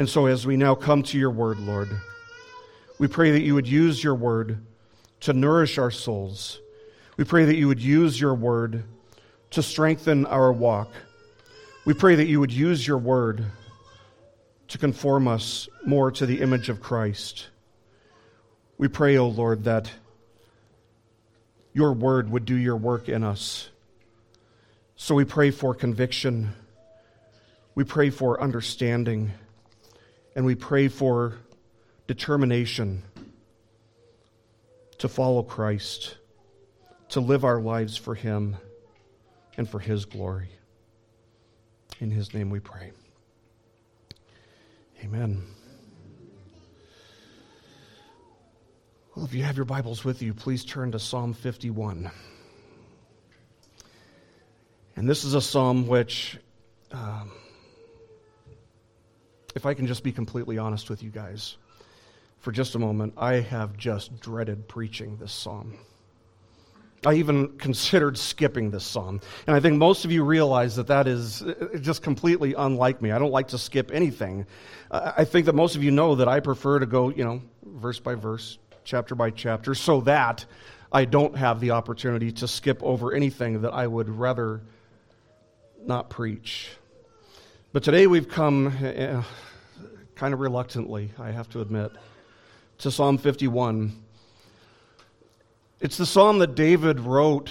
And so, as we now come to your word, Lord, we pray that you would use your word to nourish our souls. We pray that you would use your word to strengthen our walk. We pray that you would use your word to conform us more to the image of Christ. We pray, O oh Lord, that your word would do your work in us. So we pray for conviction. We pray for understanding. And we pray for determination to follow Christ, to live our lives for Him and for His glory. In His name we pray. Amen. Well, if you have your Bibles with you, please turn to Psalm 51. And this is a psalm which, um, if I can just be completely honest with you guys, for just a moment, I have just dreaded preaching this psalm. I even considered skipping this psalm. And I think most of you realize that that is uh, just completely unlike me. I don't like to skip anything. I think that most of you know that I prefer to go, you know, verse by verse, chapter by chapter, so that I don't have the opportunity to skip over anything that I would rather not preach. But today we've come uh, kind of reluctantly, I have to admit, to Psalm 51. It's the psalm that David wrote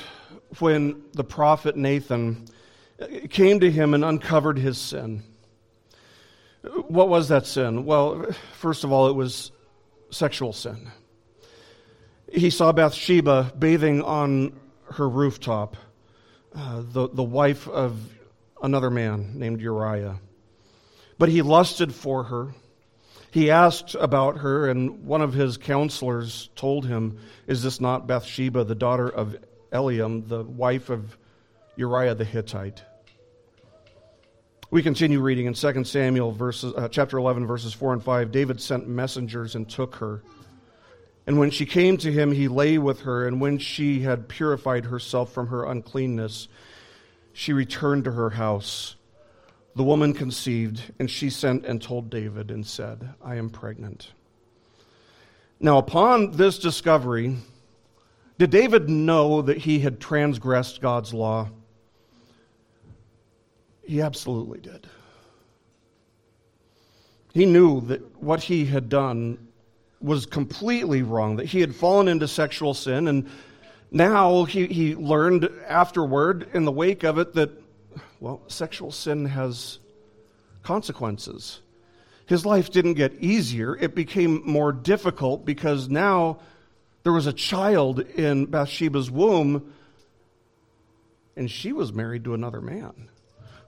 when the prophet Nathan came to him and uncovered his sin. What was that sin? Well, first of all, it was sexual sin. He saw Bathsheba bathing on her rooftop, uh, the, the wife of another man named Uriah. But he lusted for her he asked about her, and one of his counselors told him, Is this not Bathsheba, the daughter of Eliam, the wife of Uriah the Hittite? We continue reading in 2 Samuel verses, uh, chapter 11, verses 4 and 5. David sent messengers and took her. And when she came to him, he lay with her, and when she had purified herself from her uncleanness, she returned to her house. The woman conceived, and she sent and told David and said, I am pregnant. Now, upon this discovery, did David know that he had transgressed God's law? He absolutely did. He knew that what he had done was completely wrong, that he had fallen into sexual sin, and now he, he learned afterward, in the wake of it, that well, sexual sin has consequences. His life didn't get easier, it became more difficult because now there was a child in Bathsheba's womb, and she was married to another man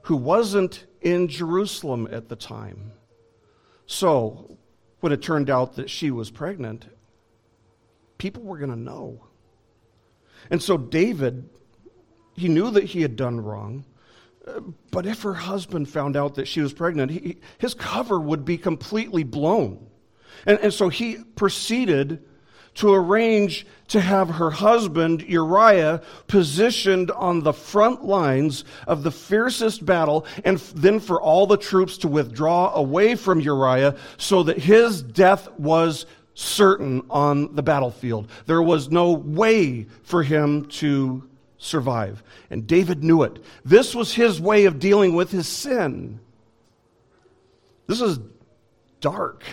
who wasn't in Jerusalem at the time. So, when it turned out that she was pregnant, people were going to know. And so, David, he knew that he had done wrong. But if her husband found out that she was pregnant, he, his cover would be completely blown. And, and so he proceeded to arrange to have her husband, Uriah, positioned on the front lines of the fiercest battle, and then for all the troops to withdraw away from Uriah so that his death was certain on the battlefield. There was no way for him to survive. And David knew it. This was his way of dealing with his sin. This is dark.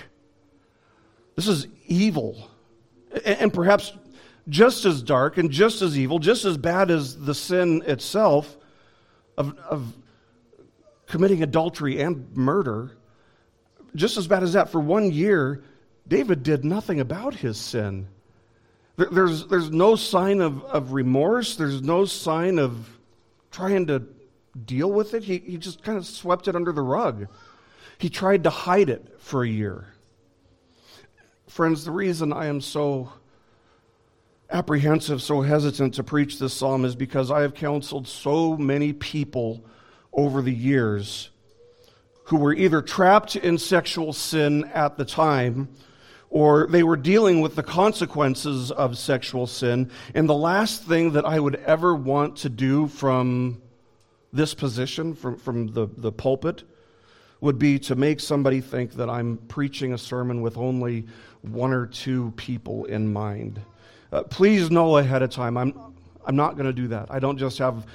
This is evil. And perhaps just as dark and just as evil, just as bad as the sin itself of, of committing adultery and murder, just as bad as that. For one year, David did nothing about his sin. There's, there's no sign of, of remorse. There's no sign of trying to deal with it. He, he just kind of swept it under the rug. He tried to hide it for a year. Friends, the reason I am so apprehensive, so hesitant to preach this psalm is because I have counseled so many people over the years who were either trapped in sexual sin at the time or they were dealing with the consequences of sexual sin. And the last thing that I would ever want to do from this position, from, from the, the pulpit, would be to make somebody think that I'm preaching a sermon with only one or two people in mind. Uh, please know ahead of time, I'm, I'm not going to do that. I don't just have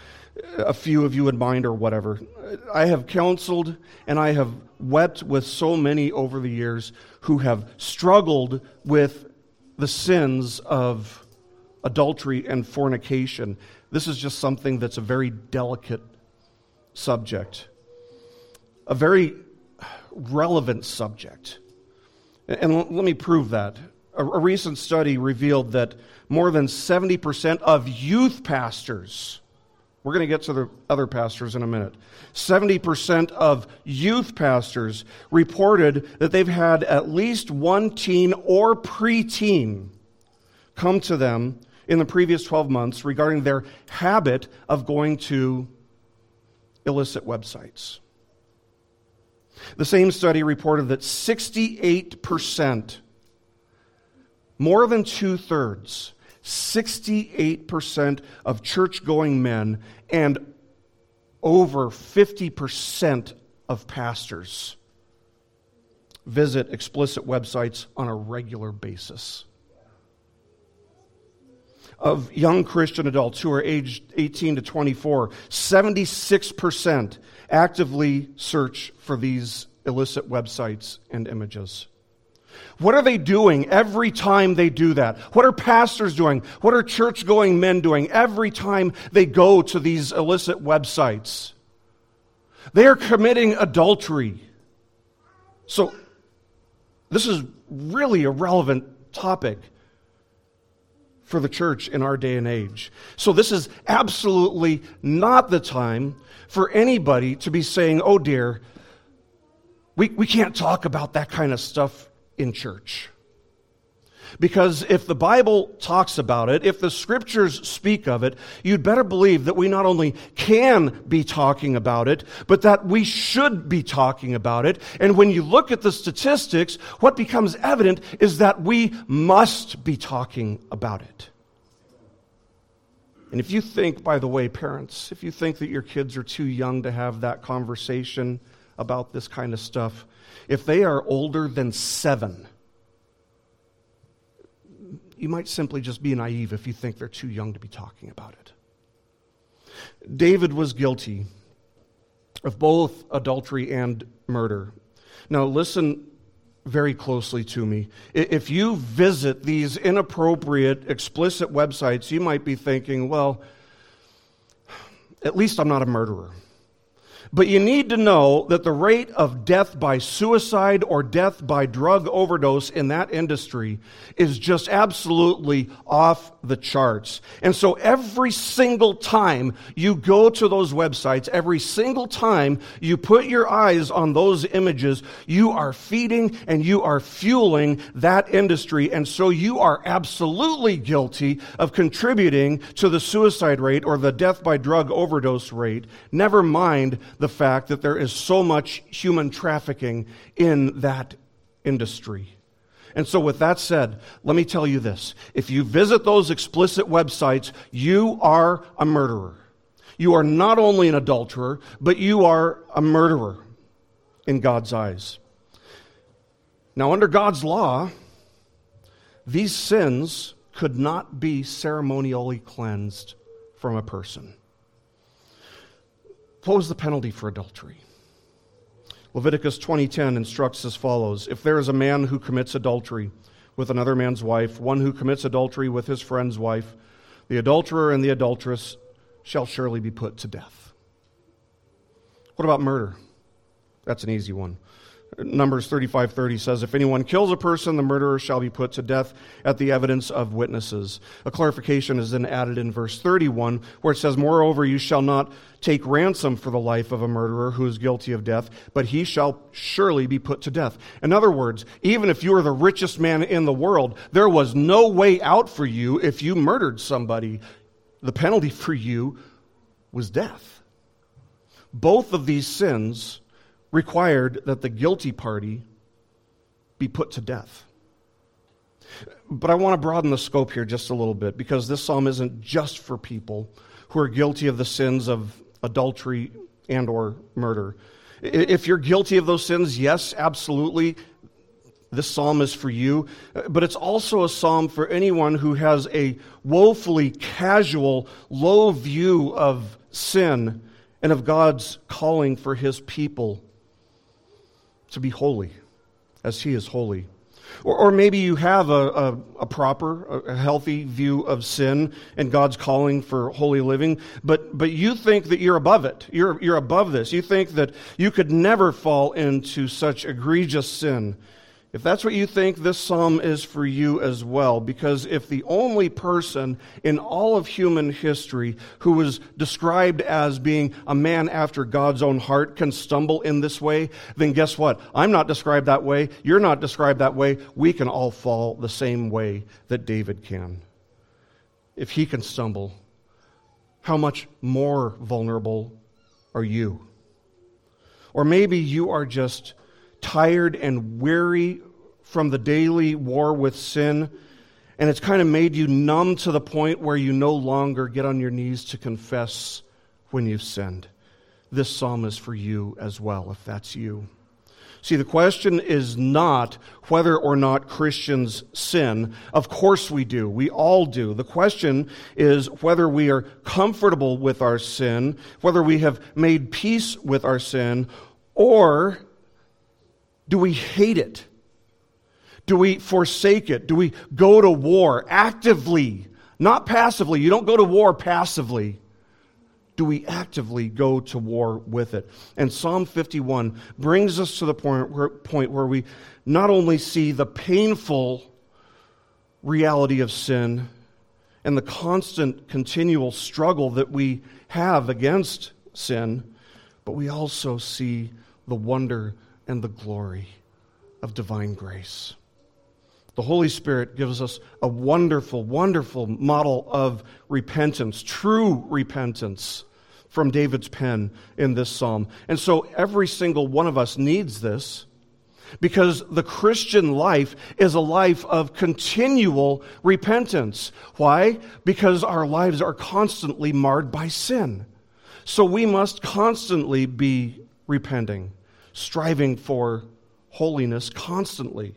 a few of you in mind or whatever. I have counseled and I have wept with so many over the years who have struggled with the sins of adultery and fornication. This is just something that's a very delicate subject, a very relevant subject. And let me prove that. A recent study revealed that more than 70% of youth pastors, we're going to get to the other pastors in a minute, 70% of youth pastors reported that they've had at least one teen or preteen come to them in the previous 12 months regarding their habit of going to illicit websites. The same study reported that 68%, more than two thirds, 68% of church going men and over 50% of pastors visit explicit websites on a regular basis. Of young Christian adults who are aged 18 to 24, 76% actively search for these illicit websites and images. What are they doing every time they do that? What are pastors doing? What are church going men doing every time they go to these illicit websites? They are committing adultery. So, this is really a relevant topic for the church in our day and age. So, this is absolutely not the time for anybody to be saying, oh dear, we, we can't talk about that kind of stuff in church. Because if the Bible talks about it, if the scriptures speak of it, you'd better believe that we not only can be talking about it, but that we should be talking about it. And when you look at the statistics, what becomes evident is that we must be talking about it. And if you think, by the way, parents, if you think that your kids are too young to have that conversation about this kind of stuff, if they are older than seven, you might simply just be naive if you think they're too young to be talking about it. David was guilty of both adultery and murder. Now, listen very closely to me. If you visit these inappropriate, explicit websites, you might be thinking, well, at least I'm not a murderer. But you need to know that the rate of death by suicide or death by drug overdose in that industry is just absolutely off the charts. And so every single time you go to those websites, every single time you put your eyes on those images, you are feeding and you are fueling that industry. And so you are absolutely guilty of contributing to the suicide rate or the death by drug overdose rate. Never mind the fact that there is so much human trafficking in that industry. And so, with that said, let me tell you this. If you visit those explicit websites, you are a murderer. You are not only an adulterer, but you are a murderer in God's eyes. Now, under God's law, these sins could not be ceremonially cleansed from a person. What was the penalty for adultery? Leviticus 20:10 instructs as follows: If there is a man who commits adultery with another man's wife, one who commits adultery with his friend's wife, the adulterer and the adulteress shall surely be put to death. What about murder? That's an easy one. Numbers 35:30 says if anyone kills a person the murderer shall be put to death at the evidence of witnesses. A clarification is then added in verse 31 where it says moreover you shall not take ransom for the life of a murderer who is guilty of death but he shall surely be put to death. In other words, even if you were the richest man in the world there was no way out for you if you murdered somebody. The penalty for you was death. Both of these sins required that the guilty party be put to death. But I want to broaden the scope here just a little bit because this psalm isn't just for people who are guilty of the sins of adultery and or murder. If you're guilty of those sins, yes, absolutely. This psalm is for you, but it's also a psalm for anyone who has a woefully casual, low view of sin and of God's calling for his people to be holy as he is holy. Or, or maybe you have a, a, a proper, a healthy view of sin and God's calling for holy living, but, but you think that you're above it. You're, you're above this. You think that you could never fall into such egregious sin if that's what you think, this psalm is for you as well, because if the only person in all of human history who was described as being a man after God's own heart can stumble in this way, then guess what? I'm not described that way. You're not described that way. We can all fall the same way that David can. If he can stumble, how much more vulnerable are you? Or maybe you are just tired and weary from the daily war with sin, and it's kind of made you numb to the point where you no longer get on your knees to confess when you've sinned. This psalm is for you as well, if that's you. See, the question is not whether or not Christians sin. Of course we do. We all do. The question is whether we are comfortable with our sin, whether we have made peace with our sin, or do we hate it? Do we forsake it? Do we go to war actively, not passively? You don't go to war passively. Do we actively go to war with it? And Psalm 51 brings us to the point where, point where we not only see the painful reality of sin and the constant, continual struggle that we have against sin, but we also see the wonder and the glory of divine grace. The Holy Spirit gives us a wonderful, wonderful model of repentance, true repentance from David's pen in this psalm. And so every single one of us needs this because the Christian life is a life of continual repentance. Why? Because our lives are constantly marred by sin. So we must constantly be repenting striving for holiness constantly.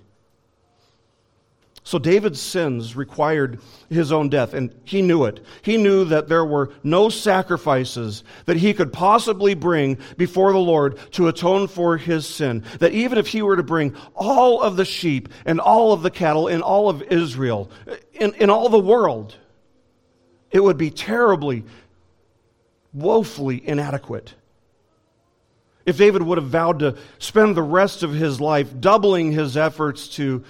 So David's sins required his own death, and he knew it. He knew that there were no sacrifices that he could possibly bring before the Lord to atone for his sin. That even if he were to bring all of the sheep and all of the cattle in all of Israel, in, in all the world, it would be terribly, woefully inadequate. If David would have vowed to spend the rest of his life doubling his efforts to,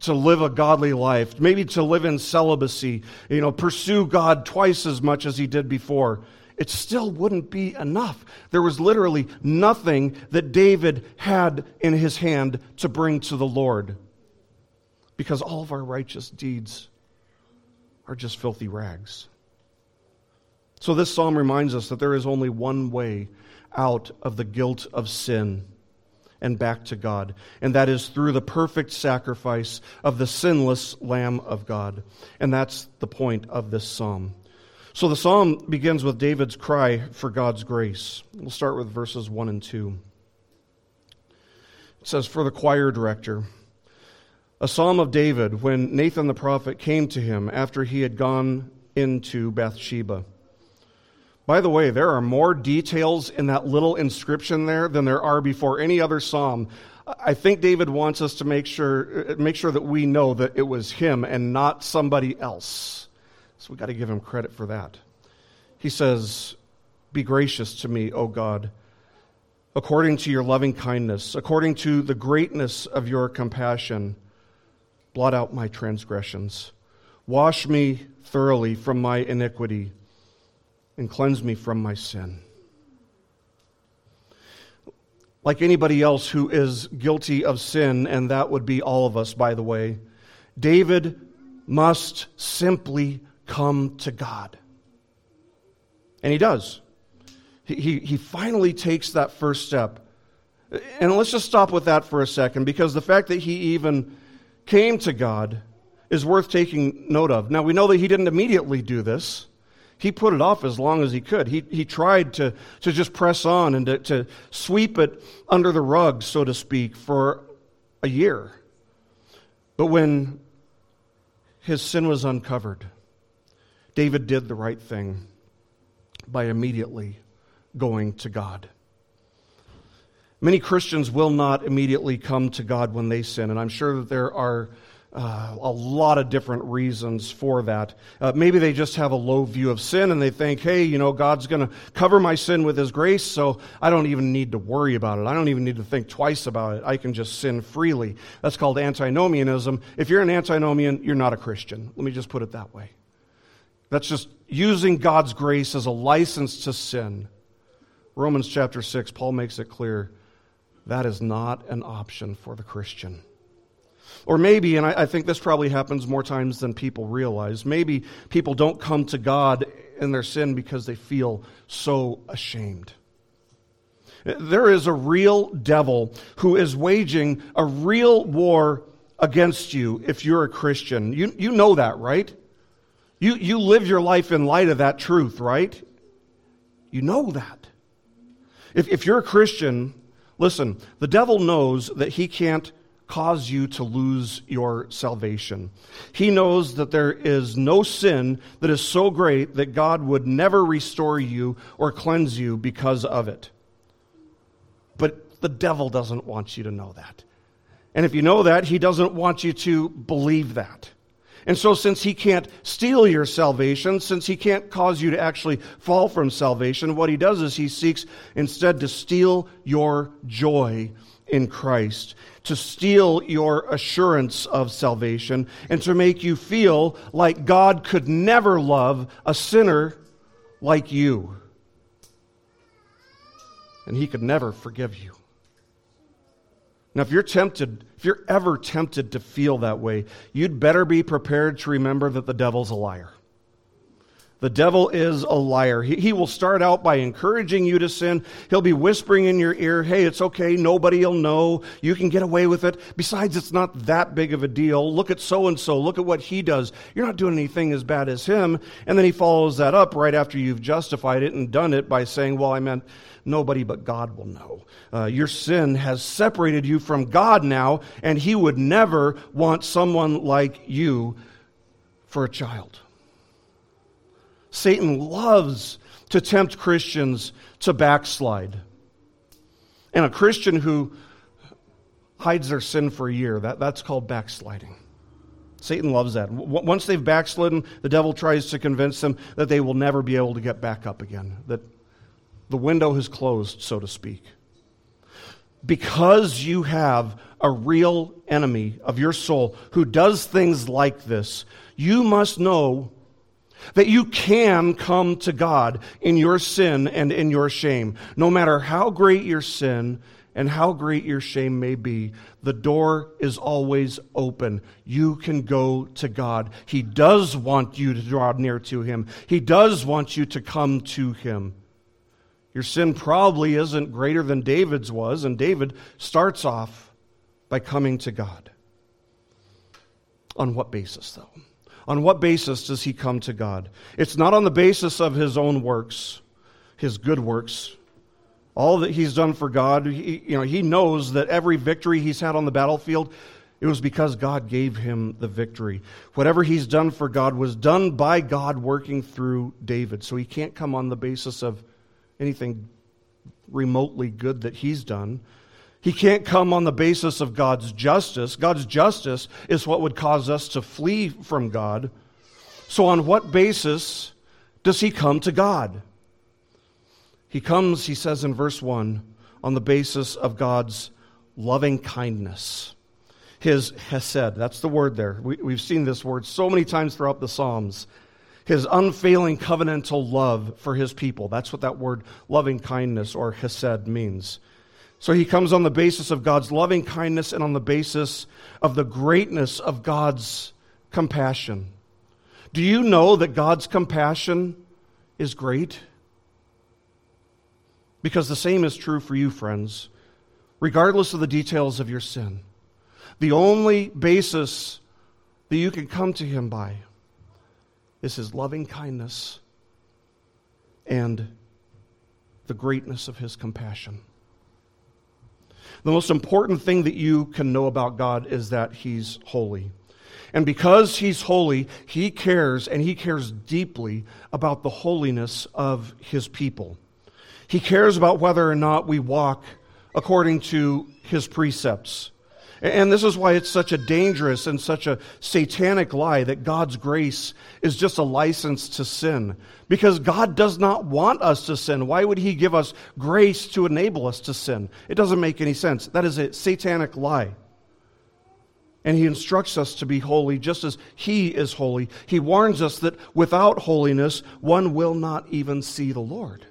to live a godly life, maybe to live in celibacy, you know, pursue God twice as much as he did before, it still wouldn't be enough. There was literally nothing that David had in his hand to bring to the Lord because all of our righteous deeds are just filthy rags. So, this psalm reminds us that there is only one way out of the guilt of sin and back to God. And that is through the perfect sacrifice of the sinless Lamb of God. And that's the point of this psalm. So the psalm begins with David's cry for God's grace. We'll start with verses 1 and 2. It says, For the choir director, a psalm of David when Nathan the prophet came to him after he had gone into Bathsheba. By the way, there are more details in that little inscription there than there are before any other psalm. I think David wants us to make sure, uh, make sure that we know that it was him and not somebody else. So we've got to give him credit for that. He says, Be gracious to me, O God, according to your loving kindness, according to the greatness of your compassion. Blot out my transgressions. Wash me thoroughly from my iniquity and cleanse me from my sin. Like anybody else who is guilty of sin, and that would be all of us, by the way, David must simply come to God. And he does. He, he, he finally takes that first step. And let's just stop with that for a second, because the fact that he even came to God is worth taking note of. Now, we know that he didn't immediately do this. He put it off as long as he could. He, he tried to, to just press on and to, to sweep it under the rug, so to speak, for a year. But when his sin was uncovered, David did the right thing by immediately going to God. Many Christians will not immediately come to God when they sin, and I'm sure that there are uh, a lot of different reasons for that. Uh, maybe they just have a low view of sin and they think, hey, you know, God's going to cover my sin with His grace, so I don't even need to worry about it. I don't even need to think twice about it. I can just sin freely. That's called antinomianism. If you're an antinomian, you're not a Christian. Let me just put it that way. That's just using God's grace as a license to sin. Romans chapter 6, Paul makes it clear that is not an option for the Christian. Or maybe, and I, I, think this probably happens more times than people realize, maybe people don't come to God in their sin because they feel so ashamed. There is a real devil who is waging a real war against you if you're a Christian. You, you know that, right? You, you live your life in light of that truth, right? You know that. If, if you're a Christian, listen, the devil knows that he can't cause you to lose your salvation. He knows that there is no sin that is so great that God would never restore you or cleanse you because of it. But the devil doesn't want you to know that. And if you know that, he doesn't want you to believe that. And so, since he can't steal your salvation, since he can't cause you to actually fall from salvation, what he does is he seeks instead to steal your joy in Christ to steal your assurance of salvation and to make you feel like God could never love a sinner like you. And he could never forgive you. Now, if you're tempted, if you're ever tempted to feel that way, you'd better be prepared to remember that the devil's a liar. The devil is a liar. He, he will start out by encouraging you to sin. He'll be whispering in your ear, hey, it's okay. Nobody will know. You can get away with it. Besides, it's not that big of a deal. Look at so and so. Look at what he does. You're not doing anything as bad as him. And then he follows that up right after you've justified it and done it by saying, well, I meant nobody but God will know. Uh, your sin has separated you from God now, and he would never want someone like you for a child. Satan loves to tempt Christians to backslide. And a Christian who hides their sin for a year, that, that's called backsliding. Satan loves that. Once they've backslidden, the devil tries to convince them that they will never be able to get back up again, that the window has closed, so to speak. Because you have a real enemy of your soul who does things like this, you must know that you can come to God in your sin and in your shame. No matter how great your sin and how great your shame may be, the door is always open. You can go to God. He does want you to draw near to Him, He does want you to come to Him. Your sin probably isn't greater than David's was, and David starts off by coming to God. On what basis, though? On what basis does he come to God? It's not on the basis of his own works, his good works. All that he's done for God, he, you know, he knows that every victory he's had on the battlefield, it was because God gave him the victory. Whatever he's done for God was done by God working through David. So he can't come on the basis of anything remotely good that he's done. He can't come on the basis of God's justice. God's justice is what would cause us to flee from God. So, on what basis does he come to God? He comes, he says in verse 1, on the basis of God's loving kindness. His hesed, that's the word there. We, have seen this word so many times throughout the Psalms. His unfailing covenantal love for his people. That's what that word loving kindness or hesed means. So he comes on the basis of God's loving kindness and on the basis of the greatness of God's compassion. Do you know that God's compassion is great? Because the same is true for you, friends, regardless of the details of your sin. The only basis that you can come to Him by is His loving kindness and the greatness of his compassion. The most important thing that you can know about God is that he's holy. And because he's holy, he cares, and he cares deeply about the holiness of his people. He cares about whether or not we walk according to his precepts. And this is why it's such a dangerous and such a satanic lie that God's grace is just a license to sin. Because God does not want us to sin. Why would He give us grace to enable us to sin? It doesn't make any sense. That is a satanic lie. And He instructs us to be holy just as He is holy. He warns us that without holiness, one will not even see the Lord.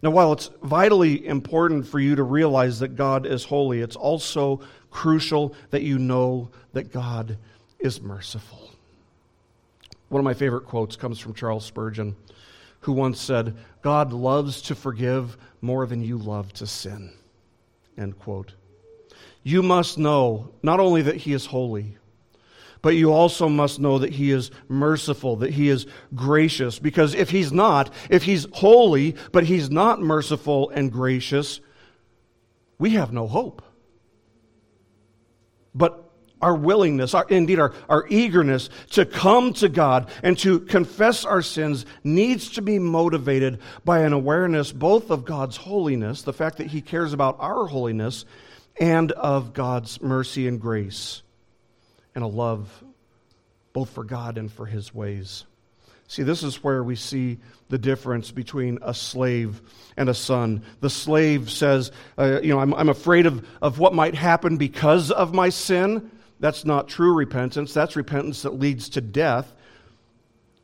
Now, while it's vitally important for you to realize that God is holy, it's also crucial that you know that God is merciful. One of my favorite quotes comes from Charles Spurgeon, who once said, God loves to forgive more than you love to sin. End quote. You must know not only that He is holy, but you also must know that He is merciful, that He is gracious. Because if He's not, if He's holy, but He's not merciful and gracious, we have no hope. But our willingness, our, indeed our, our eagerness to come to God and to confess our sins needs to be motivated by an awareness both of God's holiness, the fact that He cares about our holiness, and of God's mercy and grace and a love both for God and for his ways. See, this is where we see the difference between a slave and a son. The slave says, uh, You know, I'm, I'm afraid of, of what might happen because of my sin. That's not true repentance. That's repentance that leads to death.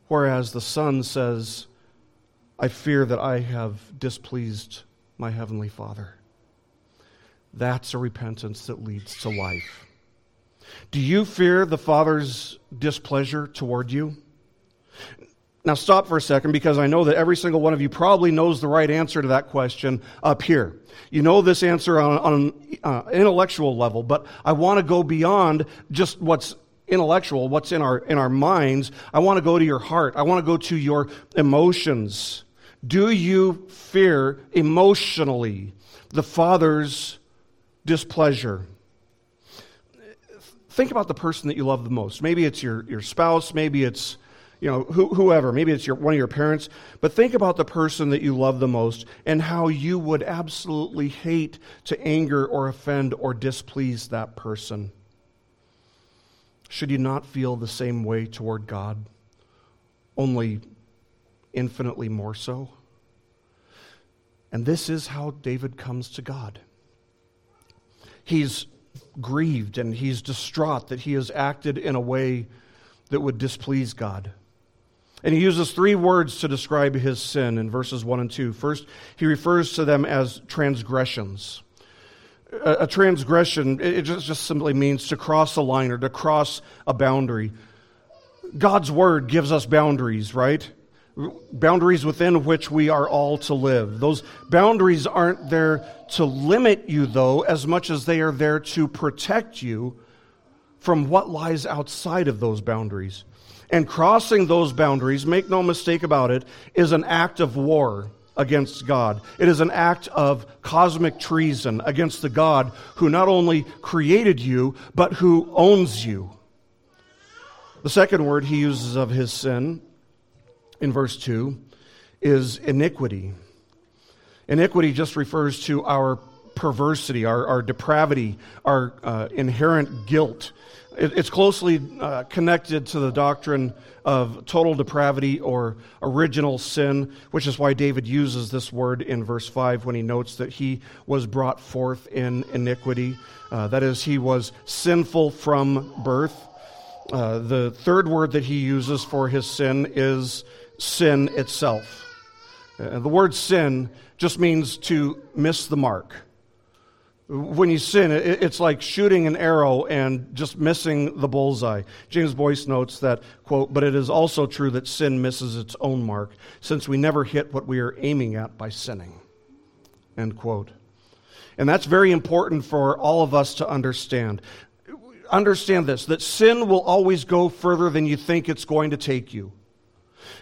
Whereas the son says, I fear that I have displeased my heavenly Father. That's a repentance that leads to life. Do you fear the Father's displeasure toward you? Now, stop for a second because I know that every single one of you probably knows the right answer to that question up here. You know this answer on, on an uh, intellectual level, but I want to go beyond just what's intellectual, what's in our, in our minds. I want to go to your heart. I want to go to your emotions. Do you fear emotionally the Father's displeasure? Think about the person that you love the most. Maybe it's your, your spouse, maybe it's you know whoever, maybe it's your, one of your parents, but think about the person that you love the most and how you would absolutely hate to anger or offend or displease that person. Should you not feel the same way toward God, only infinitely more so? And this is how David comes to God. He's grieved and he's distraught that he has acted in a way that would displease God. And he uses three words to describe his sin in verses 1 and 2. First, he refers to them as transgressions. A, a transgression, it just, just simply means to cross a line or to cross a boundary. God's word gives us boundaries, right? Boundaries within which we are all to live. Those boundaries aren't there to limit you, though, as much as they are there to protect you from what lies outside of those boundaries. And crossing those boundaries, make no mistake about it, is an act of war against God. It is an act of cosmic treason against the God who not only created you, but who owns you. The second word he uses of his sin in verse 2 is iniquity. Iniquity just refers to our perversity, our, our depravity, our uh, inherent guilt. It, it's closely uh, connected to the doctrine of total depravity or original sin, which is why David uses this word in verse 5 when he notes that he was brought forth in iniquity. Uh, that is, he was sinful from birth. Uh, the third word that he uses for his sin is sin itself. Uh, the word sin just means to miss the mark. When you sin, it, it's like shooting an arrow and just missing the bullseye. James Boice notes that, quote, but it is also true that sin misses its own mark, since we never hit what we are aiming at by sinning, end quote. And that's very important for all of us to understand. Understand this that sin will always go further than you think it's going to take you.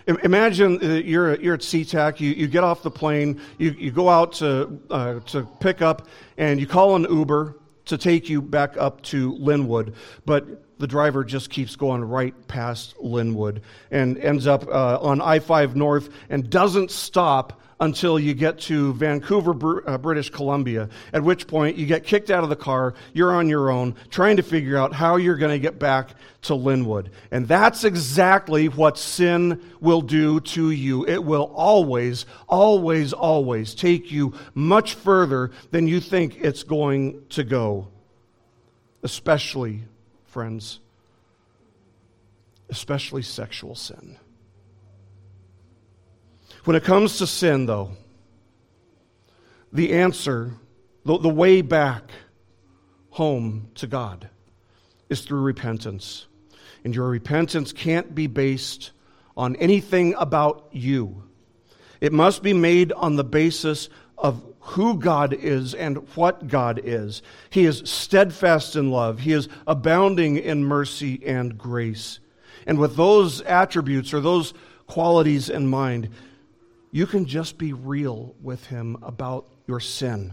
Imagine you're, you're at SeaTac, you, you get off the plane, you, you go out to, uh, to pick up, and you call an Uber to take you back up to Lynnwood, but the driver just keeps going right past Lynnwood and ends up uh, on I 5 North and doesn't stop until you get to Vancouver, uh, British Columbia, at which point you get kicked out of the car, you're on your own, trying to figure out how you're going to get back to Lynnwood. And that's exactly what sin will do to you. It will always, always, always take you much further than you think it's going to go. Especially, friends, especially sexual sin. When it comes to sin, though, the answer, the, the way back home to God, is through repentance. And your repentance can't be based on anything about you. It must be made on the basis of who God is and what God is. He is steadfast in love, He is abounding in mercy and grace. And with those attributes or those qualities in mind, you can just be real with Him about your sin.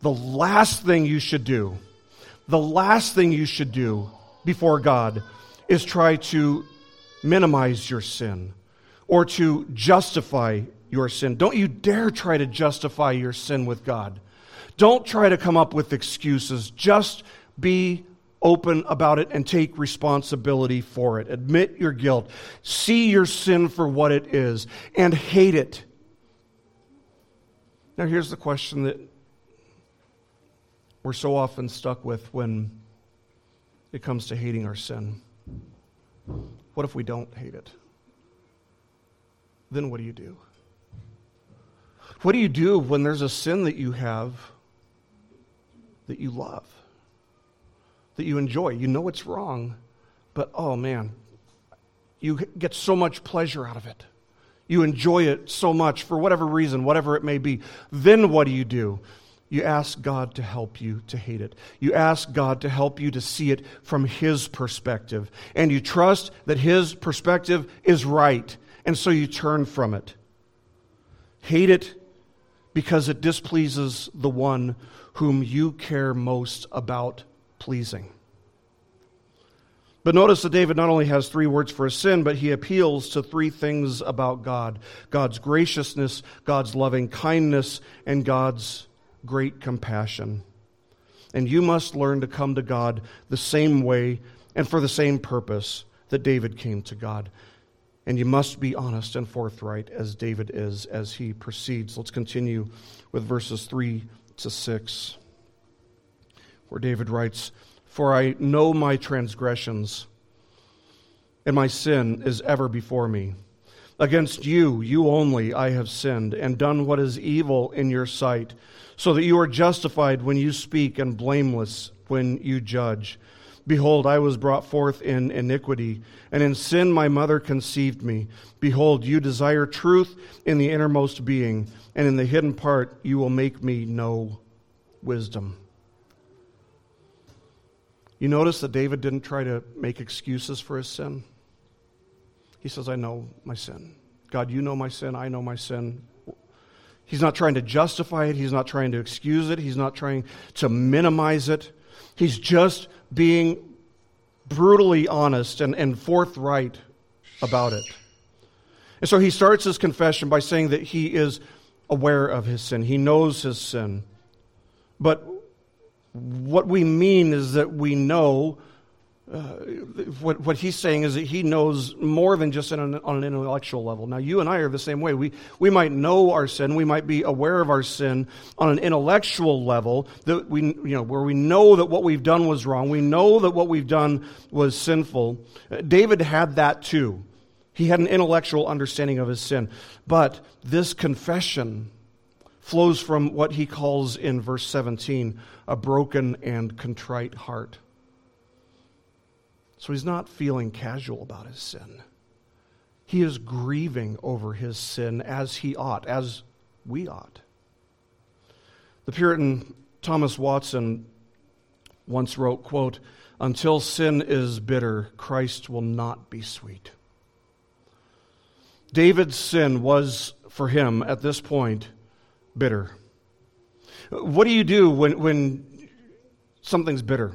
The last thing you should do, the last thing you should do before God is try to minimize your sin or to justify your sin. Don't you dare try to justify your sin with God. Don't try to come up with excuses. Just be open about it and take responsibility for it. Admit your guilt. See your sin for what it is and hate it. Now, here's the question that we're so often stuck with when it comes to hating our sin. What if we don't hate it? Then what do you do? What do you do when there's a sin that you have that you love? That you enjoy. You know it's wrong, but oh man, you get so much pleasure out of it. You enjoy it so much for whatever reason, whatever it may be. Then what do you do? You ask God to help you to hate it. You ask God to help you to see it from His perspective. And you trust that His perspective is right. And so you turn from it. Hate it because it displeases the one whom you care most about pleasing. But notice that David not only has three words for a sin, but he appeals to three things about God God's graciousness, God's loving kindness, and God's great compassion. And you must learn to come to God the same way and for the same purpose that David came to God. And you must be honest and forthright as David is as he proceeds. Let's continue with verses 3 to 6 where David writes, For I know my transgressions, and my sin is ever before me. Against you, you only, I have sinned, and done what is evil in your sight, so that you are justified when you speak, and blameless when you judge. Behold, I was brought forth in iniquity, and in sin my mother conceived me. Behold, you desire truth in the innermost being, and in the hidden part you will make me know wisdom. You notice that David didn't try to make excuses for his sin. He says, I know my sin. God, you know my sin. I know my sin. He's not trying to justify it. He's not trying to excuse it. He's not trying to minimize it. He's just being brutally honest and, and forthright about it. And so he starts his confession by saying that he is aware of his sin, he knows his sin. But what we mean is that we know. Uh, what, what he's saying is that he knows more than just an, on an intellectual level. Now, you and I are the same way. We, we might know our sin, we might be aware of our sin on an intellectual level, that we, you know, where we know that what we've done was wrong, we know that what we've done was sinful. Uh, David had that too. He had an intellectual understanding of his sin. But this confession flows from what he calls in verse 17 a broken and contrite heart. So he's not feeling casual about his sin. He is grieving over his sin as he ought, as we ought. The Puritan Thomas Watson once wrote, quote, Until sin is bitter, Christ will not be sweet. David's sin was for him at this point bitter. What do you do when, when something's bitter?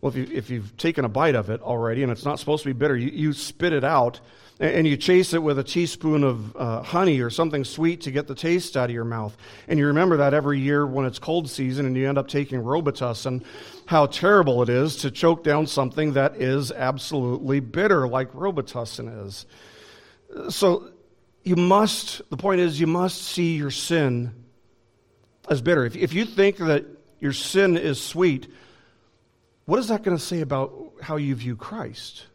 Well, if, you, if you've taken a bite of it already and it's not supposed to be bitter, you, you spit it out and you chase it with a teaspoon of uh, honey or something sweet to get the taste out of your mouth. And you remember that every year when it's cold season and you end up taking Robitussin, how terrible it is to choke down something that is absolutely bitter, like Robitussin is. So you must, the point is, you must see your sin as bitter. If, if you think that your sin is sweet, what is that going to say about how you view Christ?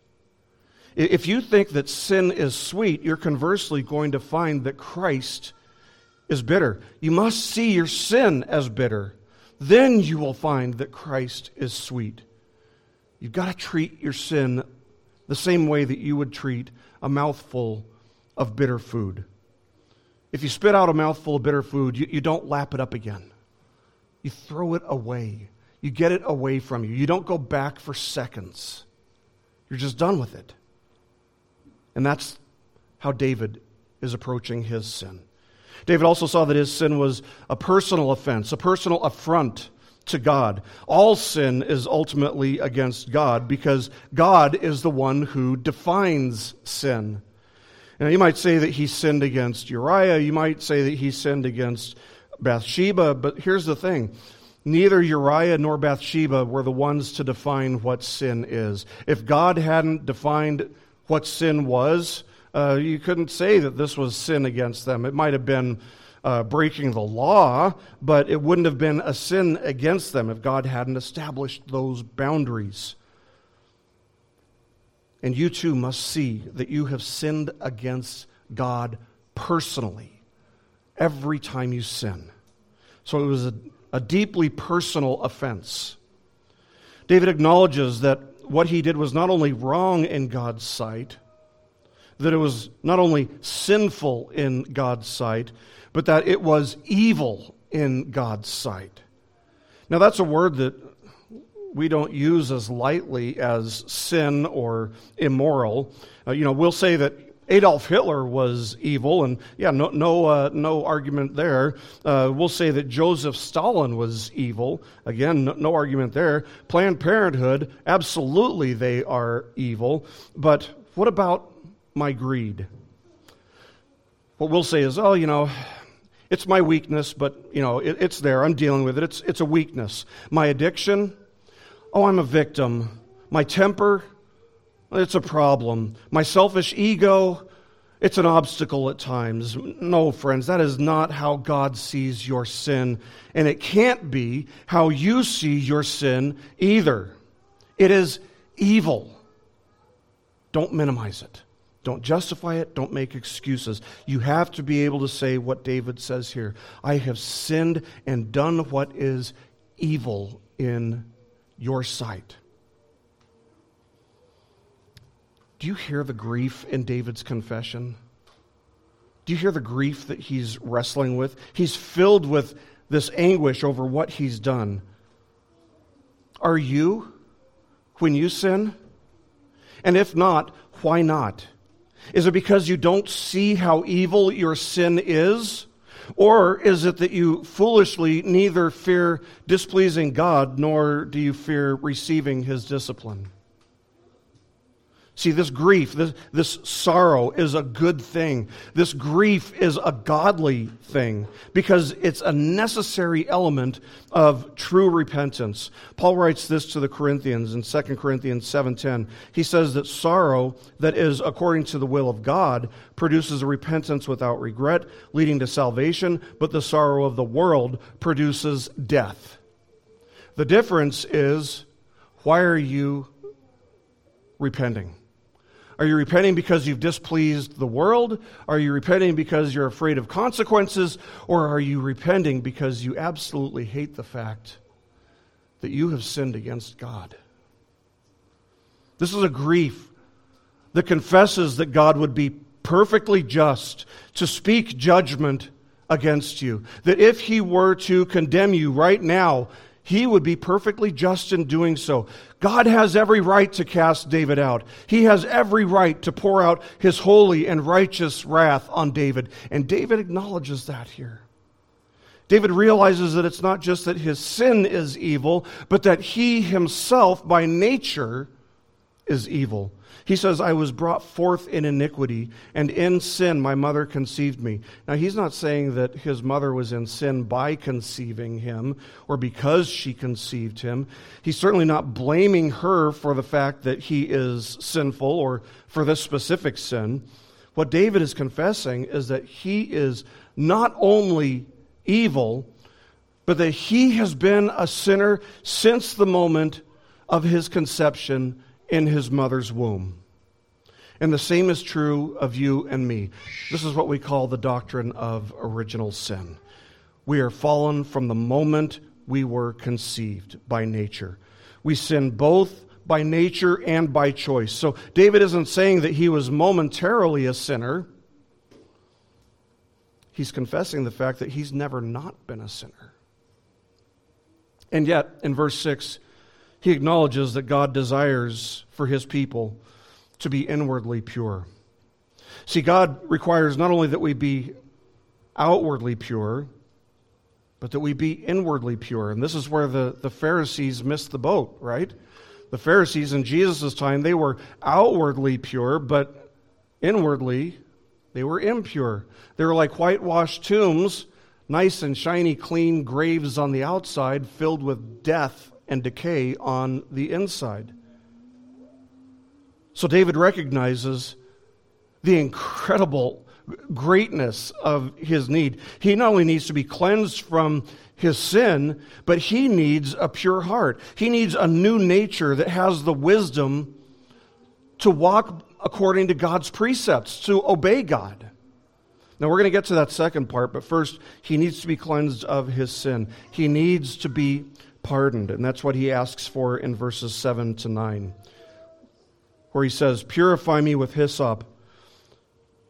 If you think that sin is sweet, you're conversely going to find that Christ is bitter. You must see your sin as bitter. Then you will find that Christ is sweet. You've got to treat your sin the same way that you would treat a mouthful of bitter food. If you spit out a mouthful of bitter food, you, you don't lap it up again. You throw it away. You get it away from you. You don't go back for seconds. You're just done with it. And that's how David is approaching his sin. David also saw that his sin was a personal offense, a personal affront to God. All sin is ultimately against God because God is the one who defines sin. Now, you might say that he sinned against Uriah, you might say that he sinned against Bathsheba, but here's the thing. Neither Uriah nor Bathsheba were the ones to define what sin is. If God hadn't defined what sin was, uh, you couldn't say that this was sin against them. It might have been uh, breaking the law, but it wouldn't have been a sin against them if God hadn't established those boundaries. And you too must see that you have sinned against God personally every time you sin. So it was a, a deeply personal offense. David acknowledges that what he did was not only wrong in God's sight, that it was not only sinful in God's sight, but that it was evil in God's sight. Now, that's a word that we don't use as lightly as sin or immoral. Uh, you know, we'll say that Adolf Hitler was evil, and yeah, no, no, uh, no argument there. Uh, we'll say that Joseph Stalin was evil. Again, no, no, argument there. Planned Parenthood, absolutely they are evil. But what about my greed? What we'll say is, oh, you know, it's my weakness, but you know, it, it's there. I'm dealing with it. It's it's a weakness. My addiction, oh, I'm a victim. My temper, it's a problem. My selfish ego, it's an obstacle at times. No, friends, that is not how God sees your sin. And it can't be how you see your sin either. It is evil. Don't minimize it. Don't justify it. Don't make excuses. You have to be able to say what David says here I have sinned and done what is evil in your sight. Do you hear the grief in David's confession? Do you hear the grief that he's wrestling with? He's filled with this anguish over what he's done. Are you when you sin? And if not, why not? Is it because you don't see how evil your sin is? Or is it that you foolishly neither fear displeasing God nor do you fear receiving his discipline? See, this grief, this, this sorrow is a good thing. This grief is a godly thing because it's a necessary element of true repentance. Paul writes this to the Corinthians in 2 Corinthians 7:10. He says that sorrow that is according to the will of God produces a repentance without regret, leading to salvation, but the sorrow of the world produces death. The difference is why are you repenting? Are you repenting because you've displeased the world? Are you repenting because you're afraid of consequences? Or are you repenting because you absolutely hate the fact that you have sinned against God? This is a grief that confesses that God would be perfectly just to speak judgment against you. That if he were to condemn you right now, he would be perfectly just in doing so. God has every right to cast David out. He has every right to pour out his holy and righteous wrath on David. And David acknowledges that here. David realizes that it's not just that his sin is evil, but that he himself, by nature, is evil. He says, I was brought forth in iniquity, and in sin my mother conceived me. Now, he's not saying that his mother was in sin by conceiving him or because she conceived him. He's certainly not blaming her for the fact that he is sinful or for this specific sin. What David is confessing is that he is not only evil, but that he has been a sinner since the moment of his conception in his mother's womb. And the same is true of you and me. This is what we call the doctrine of original sin. We are fallen from the moment we were conceived by nature. We sin both by nature and by choice. So David isn't saying that he was momentarily a sinner. He's confessing the fact that he's never not been a sinner. And yet, in verse 6, he acknowledges that God desires for his people to be inwardly pure. See, God requires not only that we be outwardly pure, but that we be inwardly pure. And this is where the, the Pharisees missed the boat, right? The Pharisees in Jesus' time, they were outwardly pure, but inwardly they were impure. They were like whitewashed tombs, nice and shiny, clean graves on the outside, filled with death and decay on the inside. So David recognizes the incredible greatness of his need. He not only needs to be cleansed from his sin, but he needs a pure heart. He needs a new nature that has the wisdom to walk according to God's precepts, to obey God. Now, we're going to get to that second part, but first, he needs to be cleansed of his sin. He needs to be pardoned. And that's what he asks for in verses 7 to 9, where he says, Purify me with hyssop,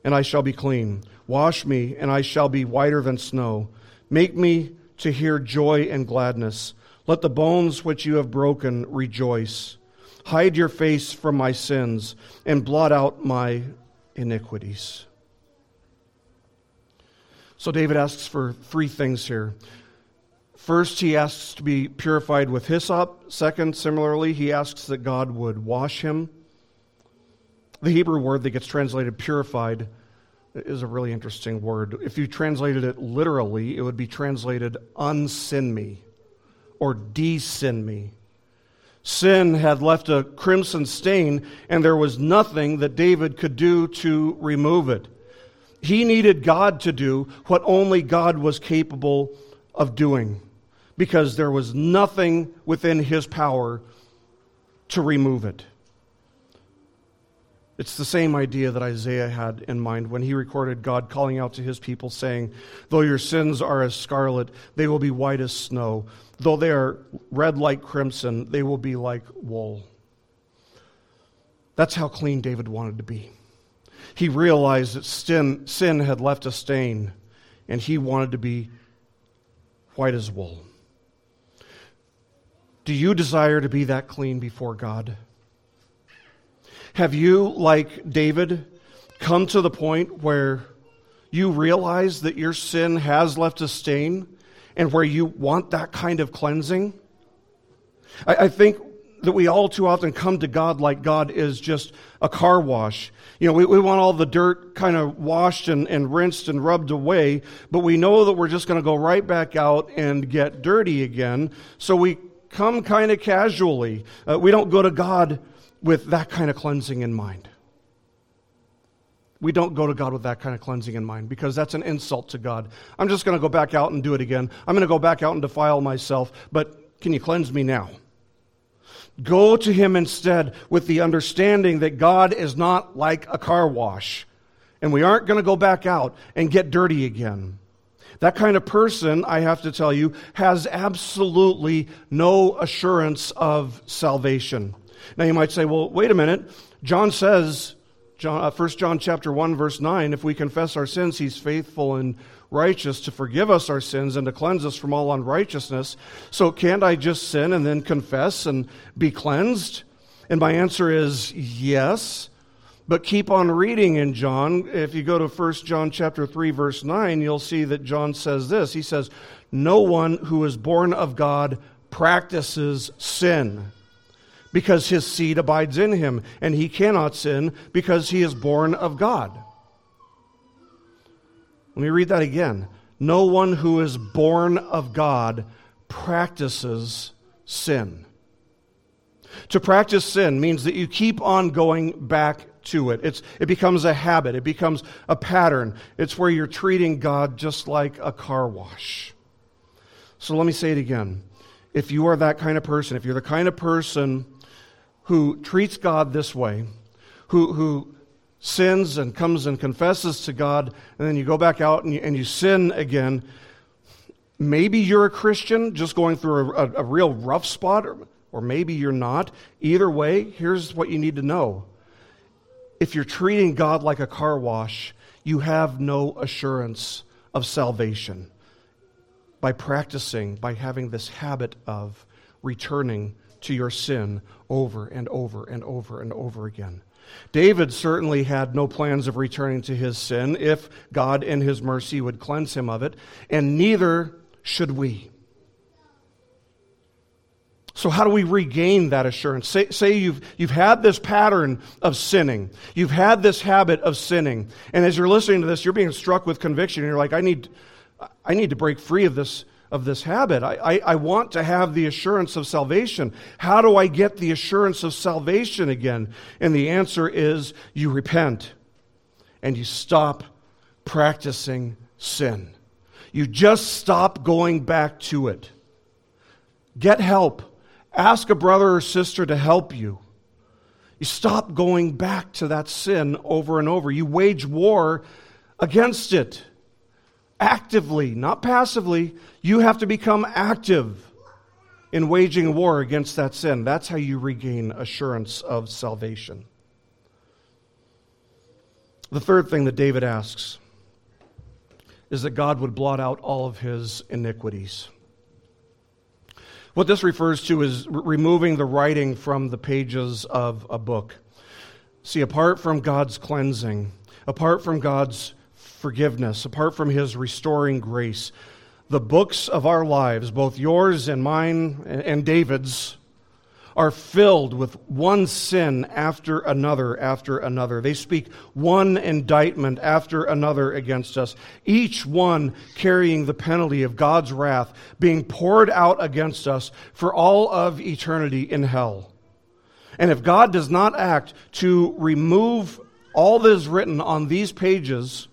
and I shall be clean. Wash me, and I shall be whiter than snow. Make me to hear joy and gladness. Let the bones which you have broken rejoice. Hide your face from my sins, and blot out my iniquities. So David asks for three things here. First, he asks to be purified with hyssop. Second, similarly, he asks that God would wash him. The Hebrew word that gets translated purified is a really interesting word. If you translated it literally, it would be translated unsin me or desin me. Sin had left a crimson stain, and there was nothing that David could do to remove it. He needed God to do what only God was capable of doing because there was nothing within his power to remove it. It's the same idea that Isaiah had in mind when he recorded God calling out to his people, saying, Though your sins are as scarlet, they will be white as snow. Though they are red like crimson, they will be like wool. That's how clean David wanted to be. He realized that sin, sin had left a stain, and he wanted to be white as wool. Do you desire to be that clean before God? Have you, like David, come to the point where you realize that your sin has left a stain and where you want that kind of cleansing? I, I think that we all too often come to God like God is just a car wash. You know, we, we want all the dirt kind of washed and, and rinsed and rubbed away, but we know that we're just going to go right back out and get dirty again. So we come kind of casually. Uh, we don't go to God with that kind of cleansing in mind. We don't go to God with that kind of cleansing in mind because that's an insult to God. I'm just going to go back out and do it again. I'm going to go back out and defile myself, but can you cleanse me now? Go to Him instead with the understanding that God is not like a car wash, and we aren't going to go back out and get dirty again. That kind of person, I have to tell you, has absolutely no assurance of salvation. Now you might say, well, wait a minute. John says, John, uh, 1 John chapter 1, verse 9, if we confess our sins, he's faithful and righteous to forgive us our sins and to cleanse us from all unrighteousness. So can't I just sin and then confess and be cleansed? And my answer is yes. But keep on reading in John. If you go to 1 John chapter 3 verse 9, you'll see that John says this. He says, "No one who is born of God practices sin." Because his seed abides in him, and he cannot sin because he is born of God. Let me read that again. No one who is born of God practices sin. To practice sin means that you keep on going back to it. It's, it becomes a habit, it becomes a pattern. It's where you're treating God just like a car wash. So let me say it again. If you are that kind of person, if you're the kind of person who treats God this way, who, who sins and comes and confesses to God, and then you go back out and you, and you sin again, maybe you're a Christian just going through a, a, a real rough spot, or, or maybe you're not. Either way, here's what you need to know. If you're treating God like a car wash, you have no assurance of salvation by practicing, by having this habit of returning to your sin over and over and over and over again. David certainly had no plans of returning to his sin if God, in his mercy, would cleanse him of it, and neither should we. So, how do we regain that assurance? Say, say, you've, you've had this pattern of sinning. You've had this habit of sinning. And as you're listening to this, you're being struck with conviction. And you're like, I need, I need to break free of this, of this habit. I, I, I want to have the assurance of salvation. How do I get the assurance of salvation again? And the answer is you repent and you stop practicing sin. You just stop going back to it. Get help. Ask a brother or sister to help you. You stop going back to that sin over and over. You wage war against it actively, not passively. You have to become active in waging war against that sin. That's how you regain assurance of salvation. The third thing that David asks is that God would blot out all of his iniquities. What this refers to is removing the writing from the pages of a book. See, apart from God's cleansing, apart from God's forgiveness, apart from His restoring grace, the books of our lives, both yours and mine and David's, are filled with one sin after another after another. They speak one indictment after another against us, each one carrying the penalty of God's wrath being poured out against us for all of eternity in hell. And if God does not act to remove all that is written on these pages,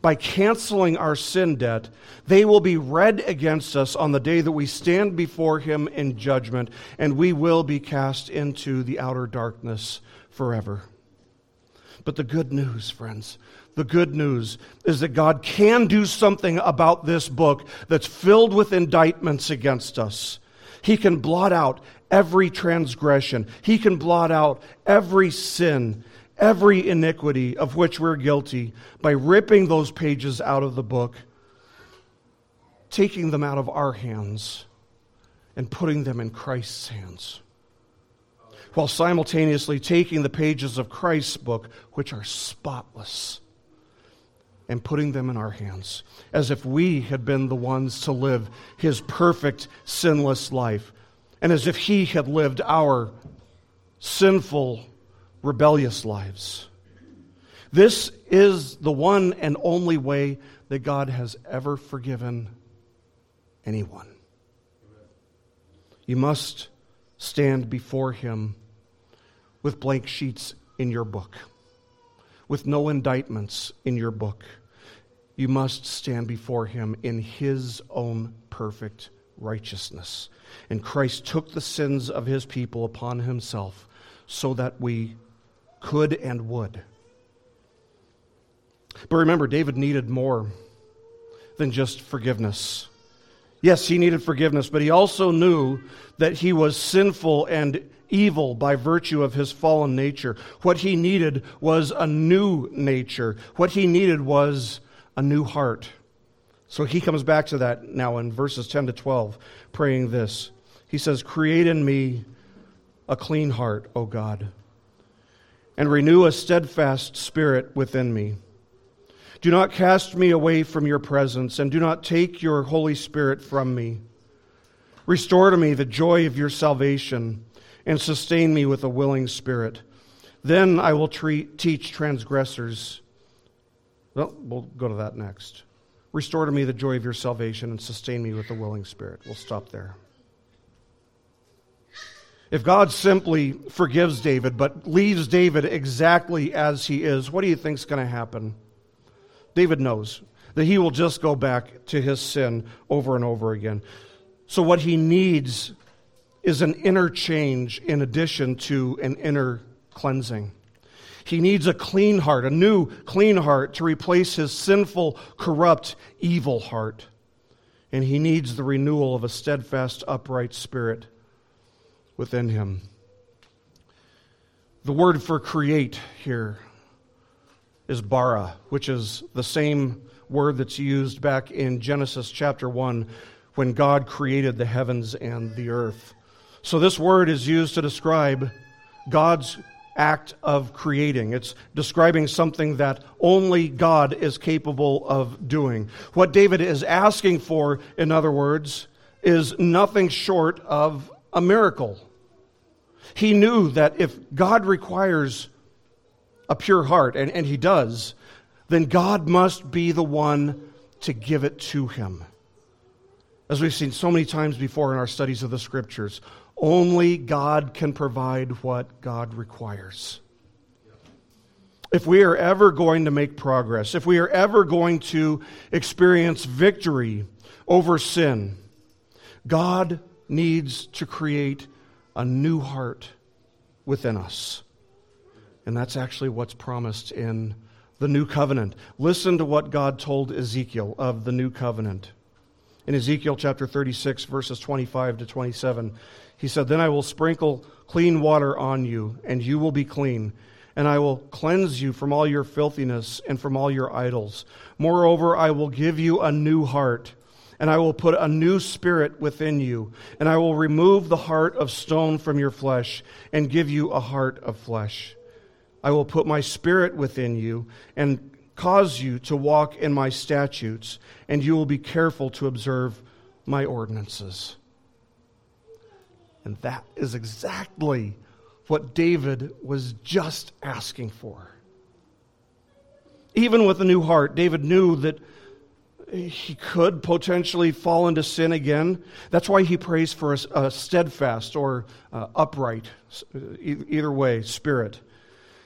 by canceling our sin debt, they will be read against us on the day that we stand before Him in judgment, and we will be cast into the outer darkness forever. But the good news, friends, the good news is that God can do something about this book that's filled with indictments against us. He can blot out every transgression, He can blot out every sin every iniquity of which we're guilty by ripping those pages out of the book, taking them out of our hands, and putting them in Christ's hands. While simultaneously taking the pages of Christ's book, which are spotless, and putting them in our hands, as if we had been the ones to live his perfect, sinless life, and as if he had lived our sinful, rebellious lives. This is the one and only way that God has ever forgiven anyone. You must stand before Him with blank sheets in your book, with no indictments in your book. You must stand before Him in His own perfect righteousness. And Christ took the sins of His people upon Himself so that we could and would. But remember, David needed more than just forgiveness. Yes, he needed forgiveness, but he also knew that he was sinful and evil by virtue of his fallen nature. What he needed was a new nature. What he needed was a new heart, So he comes back to that now in verses 10 to 12, praying this. He says, Create in me a clean heart, O God, and renew a steadfast spirit within me. Do not cast me away from your presence, and do not take your Holy Spirit from me. Restore to me the joy of your salvation, and sustain me with a willing spirit. Then I will treat, teach transgressors. Well, we'll go to that next. Restore to me the joy of your salvation and sustain me with a willing spirit. We'll stop there. If God simply forgives David but leaves David exactly as he is, what do you think is going to happen? David knows that he will just go back to his sin over and over again. So, what he needs is an inner change in addition to an inner cleansing. He needs a clean heart, a new clean heart to replace his sinful, corrupt, evil heart. And he needs the renewal of a steadfast, upright spirit within him. The word for create here is bara, which is the same word that's used back in Genesis chapter 1 when God created the heavens and the earth. So this word is used to describe God's act of creating. It's describing something that only God is capable of doing. What David is asking for, in other words, is nothing short of a miracle. He knew that if God requires a pure heart, and, and he does, then God must be the one to give it to him. As we've seen so many times before in our studies of the scriptures, only God can provide what God requires. If we are ever going to make progress, if we are ever going to experience victory over sin, God needs to create a new heart within us. And that's actually what's promised in the new covenant. Listen to what God told Ezekiel of the new covenant. In Ezekiel chapter 36, verses 25 to 27, he said, Then I will sprinkle clean water on you, and you will be clean. And I will cleanse you from all your filthiness and from all your idols. Moreover, I will give you a new heart, and I will put a new spirit within you. And I will remove the heart of stone from your flesh, and give you a heart of flesh. I will put my spirit within you, and cause you to walk in my statutes, and you will be careful to observe my ordinances. And that is exactly what David was just asking for. Even with a new heart, David knew that he could potentially fall into sin again. That's why he prays for a, a steadfast or uh, upright, either way, spirit.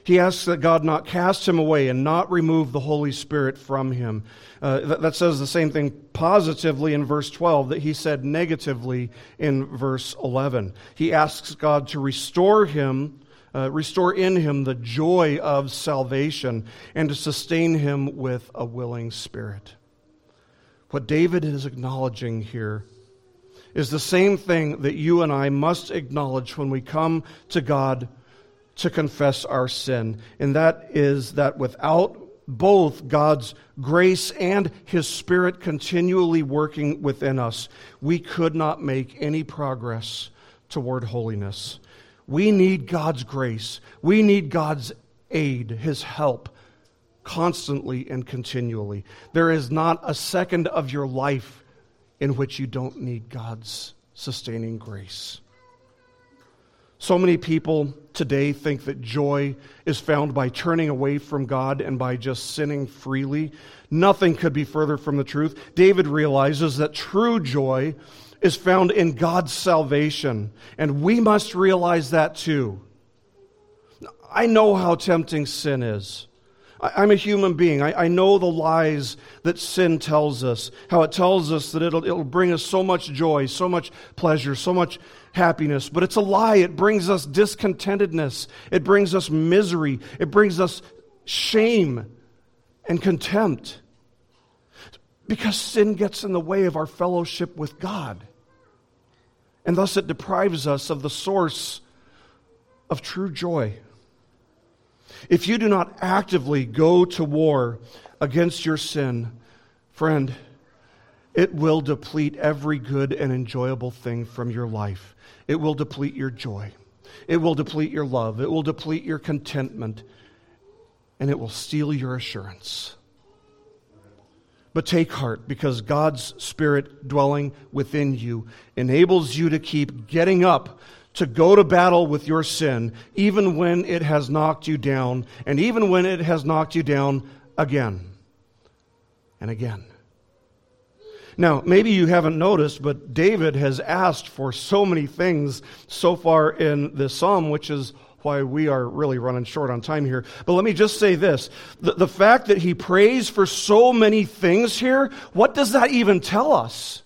He asks that God not cast him away and not remove the Holy Spirit from him. Uh, that, that, says the same thing positively in verse 12 that he said negatively in verse 11. He asks God to restore him, uh, restore in him the joy of salvation, and to sustain him with a willing spirit. What David is acknowledging here is the same thing that you and I must acknowledge when we come to God to confess our sin. And that is that without both God's grace and His Spirit continually working within us, we could not make any progress toward holiness. We need God's grace. We need God's aid, His help, constantly and continually. There is not a second of your life in which you don't need God's sustaining grace. So many people today think that joy is found by turning away from God and by just sinning freely. Nothing could be further from the truth. David realizes that true joy is found in God's salvation, and we must realize that too. I know how tempting sin is. I'm a human being. I, I, know the lies that sin tells us, how it tells us that it'll, it'll bring us so much joy, so much pleasure, so much happiness, but it's a lie. It brings us discontentedness, it brings us misery, it brings us shame and contempt. Because sin gets in the way of our fellowship with God. And thus it deprives us of the source of true joy. If you do not actively go to war against your sin, friend, it will deplete every good and enjoyable thing from your life. It will deplete your joy. It will deplete your love. It will deplete your contentment. And it will steal your assurance. But take heart because God's Spirit dwelling within you enables you to keep getting up to go to battle with your sin, even when it has knocked you down, and even when it has knocked you down again and again. Now, maybe you haven't noticed, but David has asked for so many things so far in this psalm, which is why we are really running short on time here. But let me just say this the, the fact that he prays for so many things here, what does that even tell us?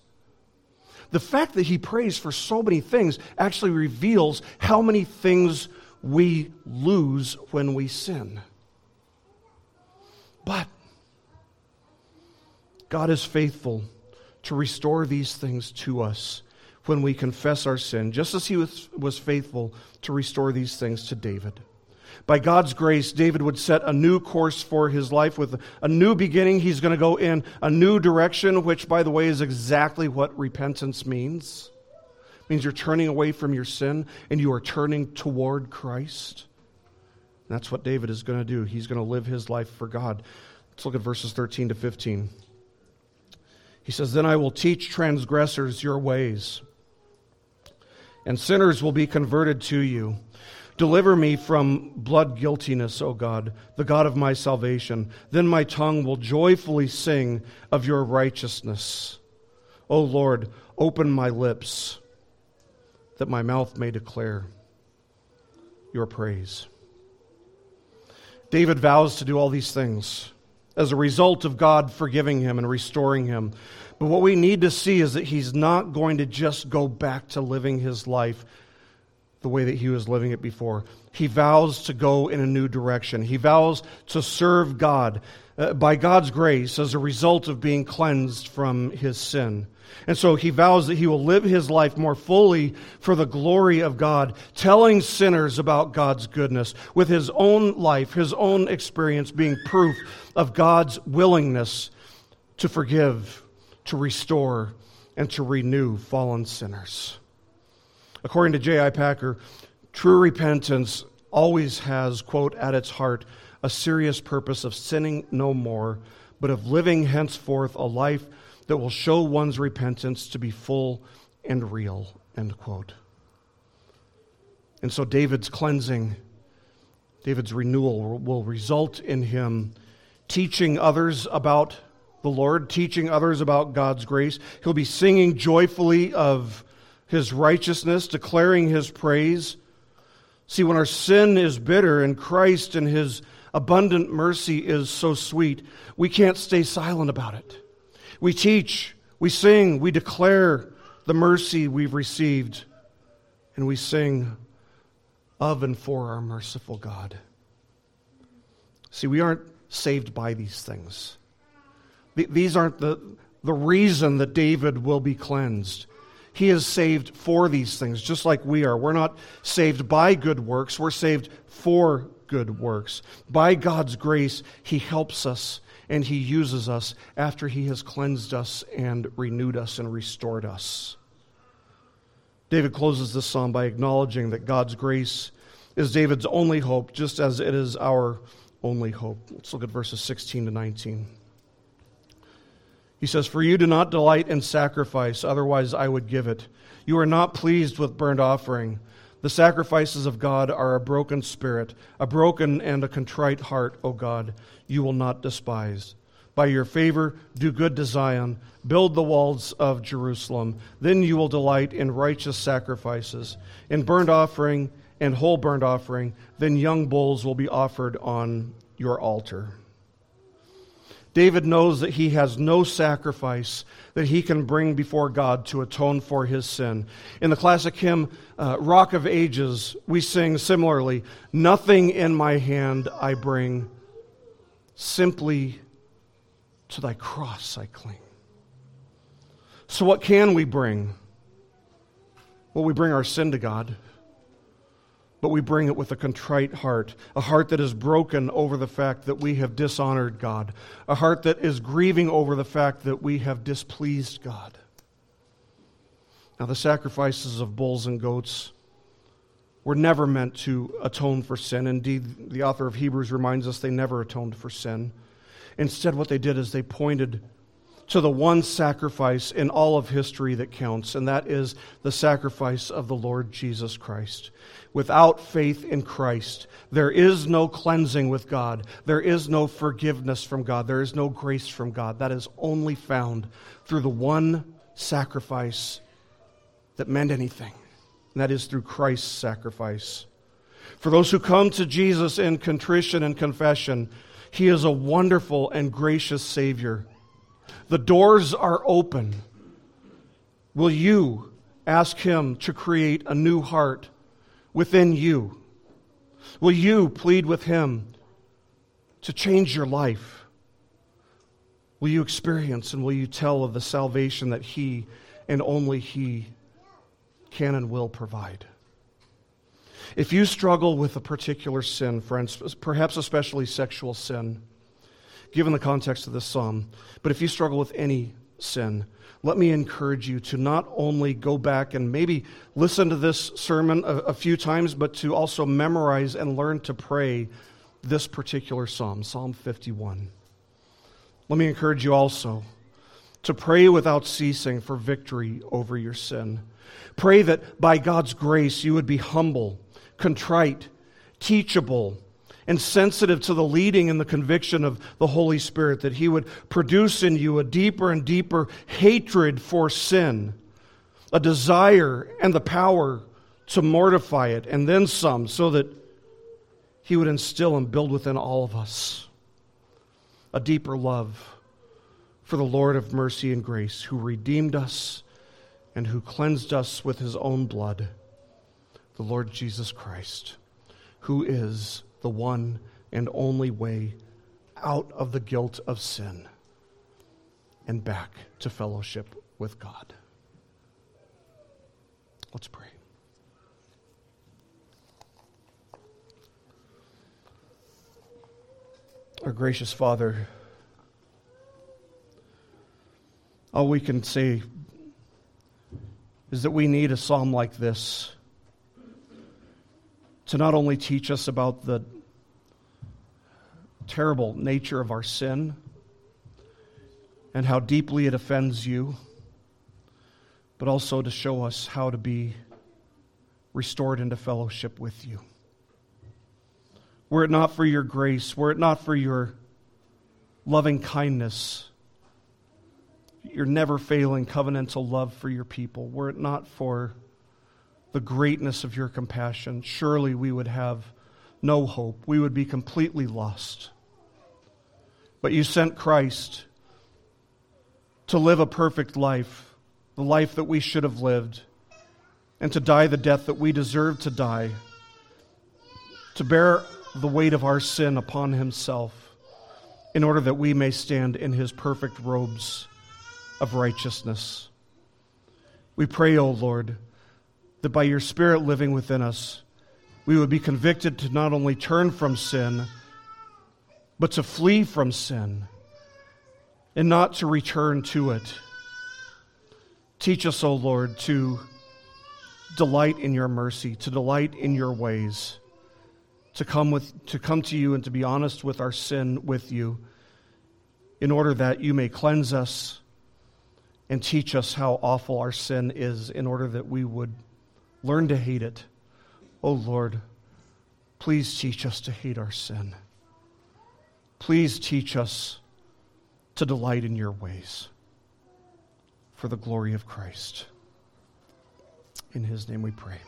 The fact that he prays for so many things actually reveals how many things we lose when we sin. But God is faithful to restore these things to us when we confess our sin, just as he was, was faithful to restore these things to David. By God's grace, David would set a new course for his life with a new beginning. He's going to go in a new direction, which, by the way, is exactly what repentance means. It means you're turning away from your sin and you are turning toward Christ. And that's what David is going to do. He's going to live his life for God. Let's look at verses 13 to 15. He says, Then I will teach transgressors your ways, and sinners will be converted to you. Deliver me from blood guiltiness, O God, the God of my salvation. Then my tongue will joyfully sing of your righteousness. O Lord, open my lips, that my mouth may declare your praise. David vows to do all these things as a result of God forgiving him and restoring him. But what we need to see is that he's not going to just go back to living his life the way that he was living it before. He vows to go in a new direction. He vows to serve God uh, by God's grace as a result of being cleansed from his sin. And so he vows that he will live his life more fully for the glory of God, telling sinners about God's goodness, with his own life, his own experience being proof of God's willingness to forgive, to restore, and to renew fallen sinners. According to J.I. Packer, true repentance always has, quote, at its heart, a serious purpose of sinning no more, but of living henceforth a life that will show one's repentance to be full and real, end quote. And so David's cleansing, David's renewal will result in him teaching others about the Lord, teaching others about God's grace. He'll be singing joyfully of his righteousness, declaring his praise. See, when our sin is bitter and Christ and his abundant mercy is so sweet, we can't stay silent about it. We teach, we sing, we declare the mercy we've received, and we sing of and for our merciful God. See, we aren't saved by these things. These aren't the, the reason that David will be cleansed. He is saved for these things, just like we are. We're not saved by good works, we're saved for good works. By God's grace, He helps us and He uses us after He has cleansed us and renewed us and restored us. David closes this psalm by acknowledging that God's grace is David's only hope, just as it is our only hope. Let's look at verses 16 to 19. He says, For you do not delight in sacrifice, otherwise I would give it. You are not pleased with burnt offering. The sacrifices of God are a broken spirit, a broken and a contrite heart, O God, you will not despise. By your favor, do good to Zion, build the walls of Jerusalem. Then you will delight in righteous sacrifices, in burnt offering and whole burnt offering. Then young bulls will be offered on your altar. David knows that he has no sacrifice that he can bring before God to atone for his sin. In the classic hymn, uh, Rock of Ages, we sing similarly Nothing in my hand I bring, simply to thy cross I cling. So, what can we bring? Well, we bring our sin to God. But we bring it with a contrite heart, a heart that is broken over the fact that we have dishonored God, a heart that is grieving over the fact that we have displeased God. Now, the sacrifices of bulls and goats were never meant to atone for sin. Indeed, the author of Hebrews reminds us they never atoned for sin. Instead, what they did is they pointed to the one sacrifice in all of history that counts, and that is the sacrifice of the Lord Jesus Christ. Without faith in Christ, there is no cleansing with God. There is no forgiveness from God. There is no grace from God. That is only found through the one sacrifice that meant anything, and that is through Christ's sacrifice. For those who come to Jesus in contrition and confession, He is a wonderful and gracious Savior the doors are open. Will you ask Him to create a new heart within you? Will you plead with Him to change your life? Will you experience and will you tell of the salvation that He and only He can and will provide? If you struggle with a particular sin, friends, perhaps especially sexual sin, given the context of this psalm. But if you struggle with any sin, let me encourage you to not only go back and maybe listen to this sermon a, a, few times, but to also memorize and learn to pray this particular psalm, Psalm 51. Let me encourage you also to pray without ceasing for victory over your sin. Pray that by God's grace you would be humble, contrite, teachable, and sensitive to the leading and the conviction of the Holy Spirit, that He would produce in you a deeper and deeper hatred for sin, a desire and the power to mortify it, and then some, so that He would instill and build within all of us a deeper love for the Lord of mercy and grace, who redeemed us and who cleansed us with His own blood, the Lord Jesus Christ, who is the one and only way out of the guilt of sin and back to fellowship with God. Let's pray. Our gracious Father, all we can say is that we need a psalm like this to not only teach us about the terrible nature of our sin and how deeply it offends you, but also to show us how to be restored into fellowship with you. Were it not for your grace, were it not for your loving kindness, your never failing covenantal love for your people, were it not for the greatness of your compassion, surely we would have no hope. We would be completely lost. But you sent Christ to live a perfect life, the life that we should have lived, and to die the death that we deserve to die, to bear the weight of our sin upon himself, in order that we may stand in his perfect robes of righteousness. We pray, O Lord that by your Spirit living within us, we would be convicted to not only turn from sin, but to flee from sin and not to return to it. Teach us, O Lord, to delight in your mercy, to delight in your ways, to come, with, to come to you and to be honest with our sin with you, in order that you may cleanse us and teach us how awful our sin is, in order that we would learn to hate it. Oh Lord, please teach us to hate our sin. Please teach us to delight in your ways for the glory of Christ. In his name we pray.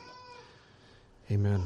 Amen.